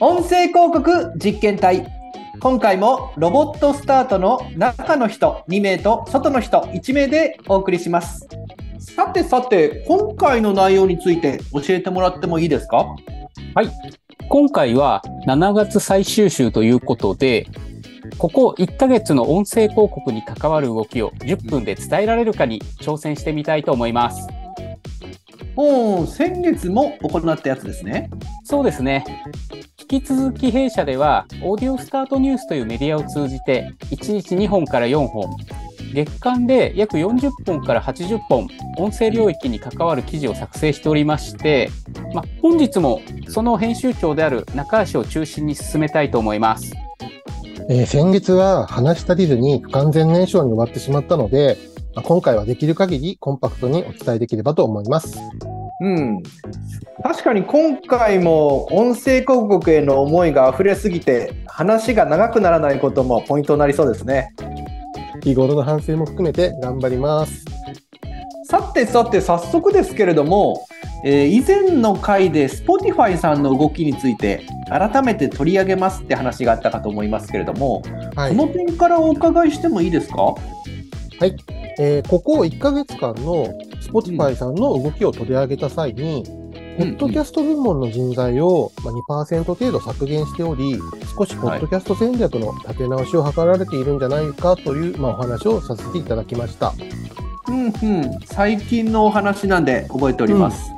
音声広告実験隊。今回もロボットスタートの中の人2名と外の人1名でお送りします。さてさて今回の内容について教えてもらってもいいですか？はい。今回は7月最終週ということでここ1ヶ月の音声広告に関わる動きを10分で伝えられるかに挑戦してみたいと思います。もう先月も行ったやつですね。そうですね引き続き弊社ではオーディオスタートニュースというメディアを通じて1日2本から4本月間で約40本から80本音声領域に関わる記事を作成しておりまして、ま、本日もその編集長である中橋を中心に進めたいと思います。えー、先月は話し足りずに不完全燃焼に終わってしまったので、今回はできる限りコンパクトにお伝えできればと思います。うん、確かに今回も音声広告への思いが溢れすぎて話が長くならないこともポイントになりそうですね。日頃の反省も含めて頑張ります。さてさて早速ですけれども、えー、以前の回で Spotify さんの動きについて改めて取り上げますって話があったかと思いますけれども、はい、この点からお伺いしてもいいですか？はい、えー、ここ1ヶ月間の Spotify さんの動きを取り上げた際に、ポッドキャスト部門の人材を2%程度削減しており、少しポッドキャスト戦略の立て直しを図られているんじゃないかという、まあ、お話をさせていただきました。うんうん、最近のお話なんで覚えております。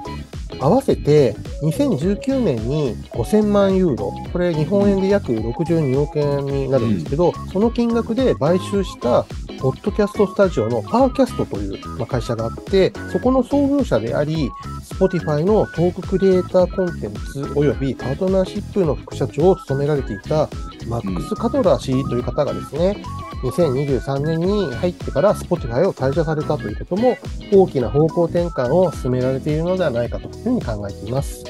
うん、合わせて2019年に5000万ユーロ、これ日本円で約62億円になるんですけど、うん、その金額で買収したポッドキャストスタジオのパーキャストという会社があって、そこの創業者であり、Spotify のトーククリエイターコンテンツ及びパートナーシップの副社長を務められていたマックス・カトラー氏という方がですね、2023年に入ってから Spotify を退社されたということも大きな方向転換を進められているのではないかというふうに考えています。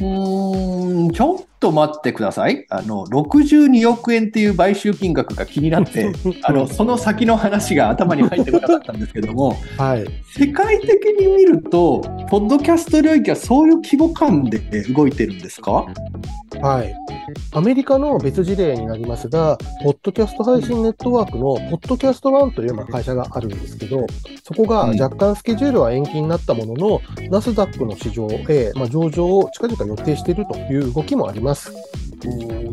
うん、ちょっと待ってください。あの、62億円っていう買収金額が気になって、あの、その先の話が頭に入ってこなかったんですけども、はい。世界的に見ると、ポッドキャスト領域はそういう規模感で動いてるんですか？はい。アメリカの別事例になりますが、ポッドキャスト配信ネットワークのポッドキャストワンというまあ会社があるんですけど、そこが若干スケジュールは延期になったものの、うん、ナスダックの市場へ、まあ、上場を近々予定しているという動きもあります。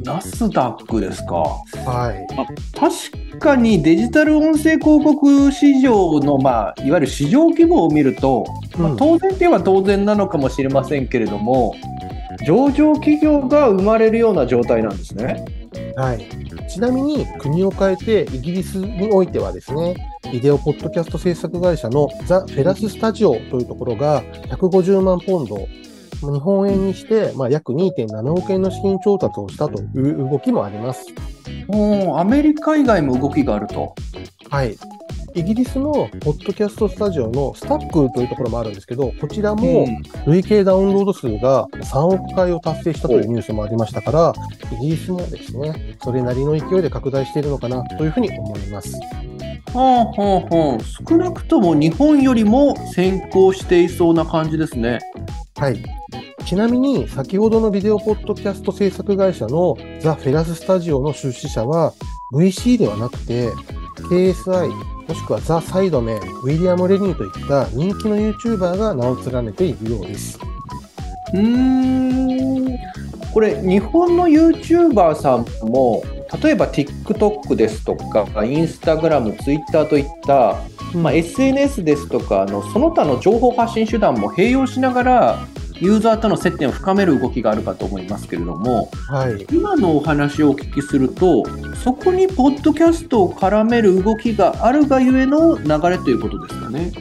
ナスダックですか。はい。確かにデジタル音声広告市場の、まあ、いわゆる市場規模を見ると、まあ、当然といえば当然なのかもしれませんけれども、上場企業が生まれるような状態なんですね。はい。ちなみに国を変えてイギリスにおいてはですね、ビデオポッドキャスト制作会社のザ・フェラススタジオというところが150万ポンド、日本円にして、まあ、約2.7億円の資金調達をしたという動きもあります。アメリカ以外も動きがあると。はい。イギリスのポッドキャストスタジオのスタックというところもあるんですけど、こちらも累計ダウンロード数が3億回を達成したというニュースもありましたから、イギリスもですね、それなりの勢いで拡大しているのかなというふうに思います。はあはあはあ、少なくとも日本よりも先行していそうな感じですね。はい。ちなみに、先ほどのビデオポッドキャスト制作会社のザ・フェラススタジオの出資者は VC ではなくて KSI もしくはザ・サイドメン、ウィリアム・レニーといった人気の YouTuber が名を連ねているようです。うーん、これ日本の YouTuber さんも例えば TikTok ですとか Instagram、Twitter といった、まあ、SNS ですとかのその他の情報発信手段も併用しながらユーザーとの接点を深める動きがあるかと思いますけれども、はい、今のお話をお聞きするとそこにポッドキャストを絡める動きがあるがゆえの流れということですかね。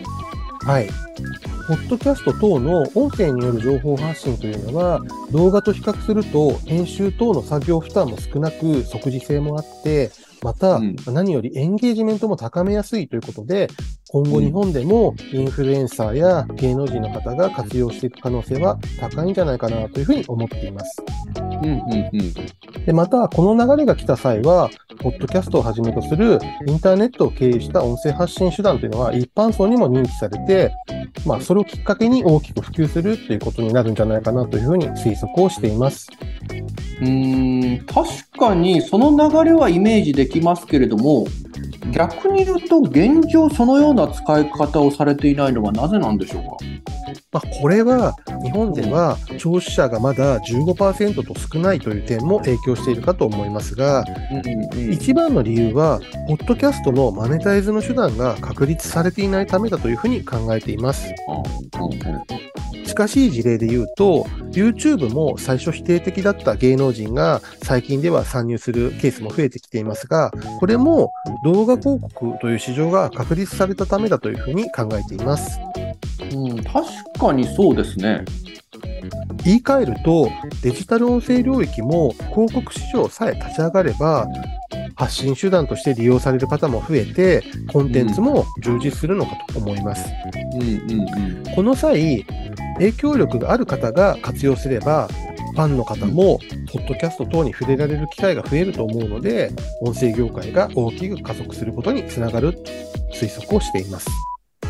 はいポッドキャスト等の音声による情報発信というのは、動画と比較すると編集等の作業負担も少なく即時性もあって、また、何よりエンゲージメントも高めやすいということで、今後日本でもインフルエンサーや芸能人の方が活用していく可能性は高いんじゃないかなというふうに思っています。うんうんうん、でまた、この流れが来た際は、ポッドキャストをはじめとするインターネットを経由した音声発信手段というのは一般層にも認知されて、まあ、それをきっかけに大きく普及するということになるんじゃないかなというふうに推測をしています。うーん確かにその流れはイメージできますけれども逆に言うと現状そのような使い方をされていないのはなぜなんでしょうか？まあ、これは日本では聴取者がまだ15%と少ないという点も影響しているかと思いますが、一番の理由は、ポッドキャストのマネタイズの手段が確立されていないためだというふうに考えています。近しい事例で言うと、YouTube も最初否定的だった芸能人が最近では参入するケースも増えてきていますが、これも動画広告という市場が確立されたためだというふうに考えています。うん、確かにそうですね。言い換えると、デジタル音声領域も広告市場さえ立ち上がれば、発信手段として利用される方も増えて、コンテンツも充実するのかと思います。この際、影響力がある方が活用すれば、ファンの方も、ポッドキャスト等に触れられる機会が増えると思うので、音声業界が大きく加速することにつながる推測をしています。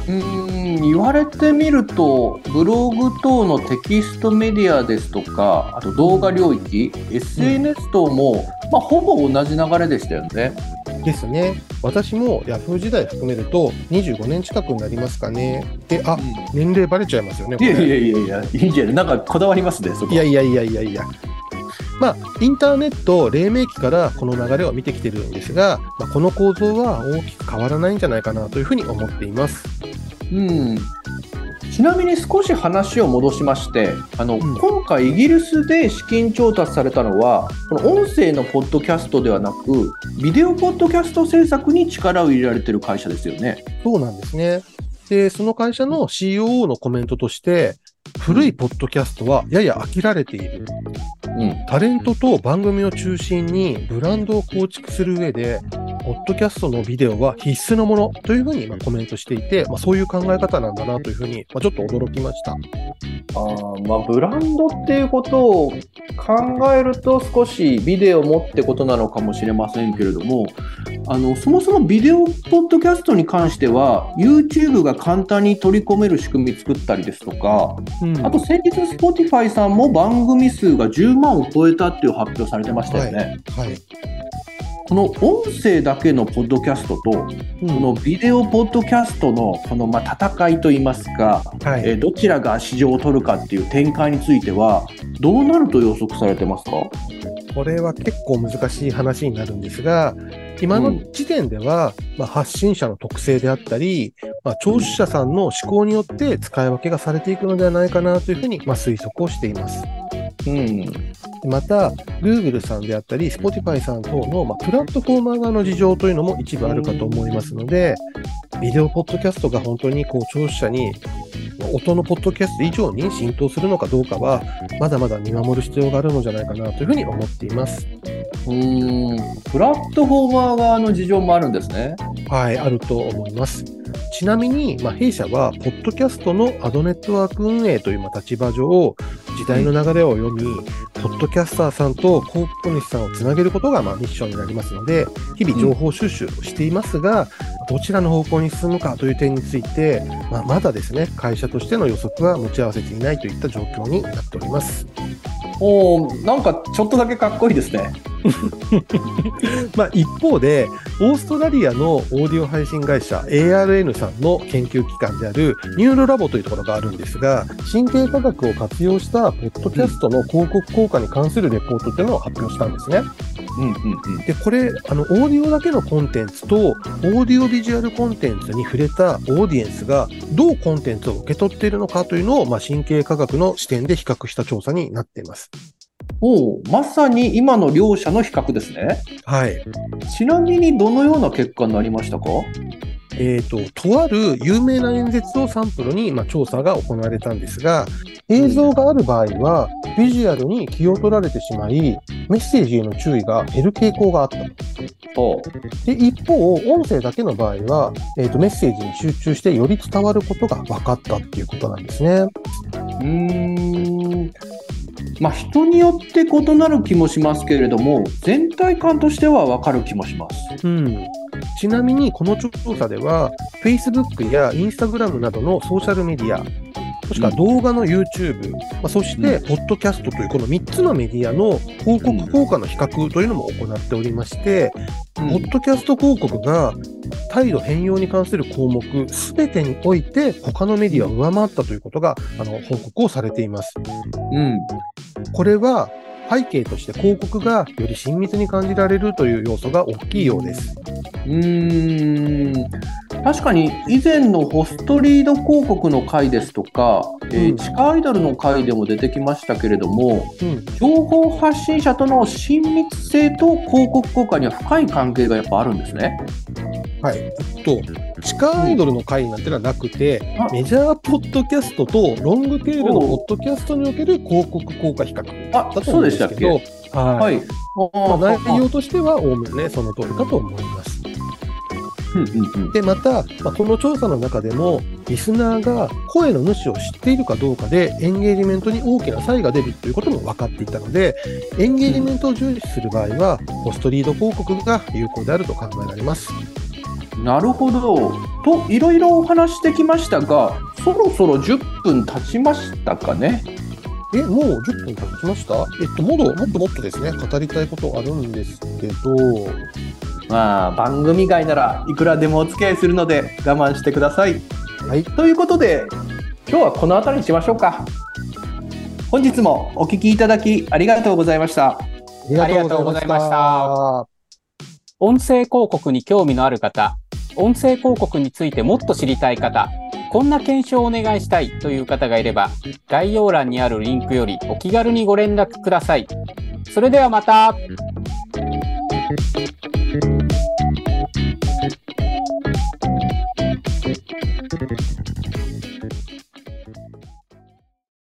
うん言われてみるとブログ等のテキストメディアですとかあと動画領域、うん、SNS 等も、まあ、ほぼ同じ流れでしたよね。ですね。私も Yahoo 時代含めると25年近くになりますかね。で、あ、うん、年齢バレちゃいますよね。いやいやいやいや、いいんじゃないなんかこだわりますね、そこ。いやいやいやいやいや。まあ、インターネット、黎明期からこの流れを見てきてるんですが、まあ、この構造は大きく変わらないんじゃないかなというふうに思っています。うん、ちなみに少し話を戻しましてあの、うん、今回イギリスで資金調達されたのはこの音声のポッドキャストではなくビデオポッドキャスト制作に力を入れられてる会社ですよね。そうなんですね。で、その会社の COO のコメントとして、古いポッドキャストはやや飽きられている。うん、タレントと番組を中心にブランドを構築する上で、ポッドキャストのビデオは必須のものというふうにまコメントしていて、まあ、そういう考え方なんだなというふうに、まあ、ちょっと驚きました。あまあ、ブランドっていうことを考えると少しビデオもってことなのかもしれませんけれどもあのそもそもビデオポッドキャストに関しては YouTube が簡単に取り込める仕組み作ったりですとか、うん、あと先日 Spotify さんも番組数が10万を超えたっていう発表されてましたよね。はい、はいこの音声だけのポッドキャストと、このビデオポッドキャストのこのまあ戦いといいますか、はい、えどちらが市場を取るかっていう展開については、どうなると予測されてますか？これは結構難しい話になるんですが、今の時点では、うん、まあ、発信者の特性であったり、まあ、聴取者さんの思考によって使い分けがされていくのではないかなというふうに、まあ、推測をしています。うん、また、Google さんであったり、Spotify さん等の、まあ、プラットフォーマー側の事情というのも一部あるかと思いますので、ビデオポッドキャストが本当にこう聴取者に音のポッドキャスト以上に浸透するのかどうかは、まだまだ見守る必要があるのじゃないかなというふうに思っています。うん、プラットフォーマー側の事情もあるんですね。はい、あると思います。ちなみに、まあ、弊社は、ポッドキャストのアドネットワーク運営というま立場上、時代の流れを読み、ポッドキャスターさんとコープ主さんをつなげることがまあミッションになりますので、日々情報収集をしていますが、どちらの方向に進むかという点について、まあ、まだですね、会社としての予測は持ち合わせていないといった状況になっております。おなんかちょっとだけかっこいいですね。まあ一方で、オーストラリアのオーディオ配信会社 ARN さんの研究機関であるニューロラボというところがあるんですが、神経科学を活用したポッドキャストの広告効果に関するレポートっていうのを発表したんですね。うんうんうん、でこれあのオーディオだけのコンテンツとオーディオビジュアルコンテンツに触れたオーディエンスがどうコンテンツを受け取っているのかというのを、まあ、神経科学の視点で比較した調査になっています。おまさに今の両者の比較ですね。はい。ちなみにどのような結果になりましたか？えっ、ー、と、とある有名な演説をサンプルに、まあ、調査が行われたんですが、映像がある場合は、ビジュアルに気を取られてしまい、メッセージへの注意が減る傾向があったと。で一方、音声だけの場合は、えーと、メッセージに集中してより伝わることが分かったっていうことなんですね。うーんまあ、人によって異なる気もしますけれども、全体感としては分かる気もします。うん、ちなみにこの調査では、Facebook や Instagram などのソーシャルメディア、もしくは動画の YouTube、まあ、そして、ポッドキャストというこの3つのメディアの広告効果の比較というのも行っておりまして、ポッドキャスト広告が態度変容に関する項目すべてにおいて他のメディアを上回ったということがあの報告をされています。うん。これは背景として広告がより親密に感じられるという要素が大きいようです。うーん確かに以前のホストリード広告の回ですとか、えーうん地下アイドルの回でも出てきましたけれどもうん、情報発信者との親密性と広告効果には深い関係がやっぱあるんですね。はい。えっと、地下アイドルの会なんてのはなくて、あメジャーポッドキャストとロングテールのポッドキャストにおける広告効果比較あだと思うんですけけ？ど、はい。はい。まあ、内容としては、おおむねその通りかと思います。で、また、まあ、この調査の中でも、リスナーが声の主を知っているかどうかで、エンゲージメントに大きな差異が出るということも分かっていたので、エンゲージメントを重視する場合は、ポストリード広告が有効であると考えられます。なるほど。といろいろお話してきましたがそろそろ10分経ちましたかね？え、もう10分経ちました？えっと、もっともっともっとですね、語りたいことあるんですけど、まあ番組外ならいくらでもお付き合いするので我慢してください。はい。ということで今日はこの辺りにしましょうか。本日もお聞きいただきありがとうございました。ありがとうございました音声広告に興味のある方、音声広告についてもっと知りたい方、こんな検証をお願いしたいという方がいれば、概要欄にあるリンクよりお気軽にご連絡ください。それではまた。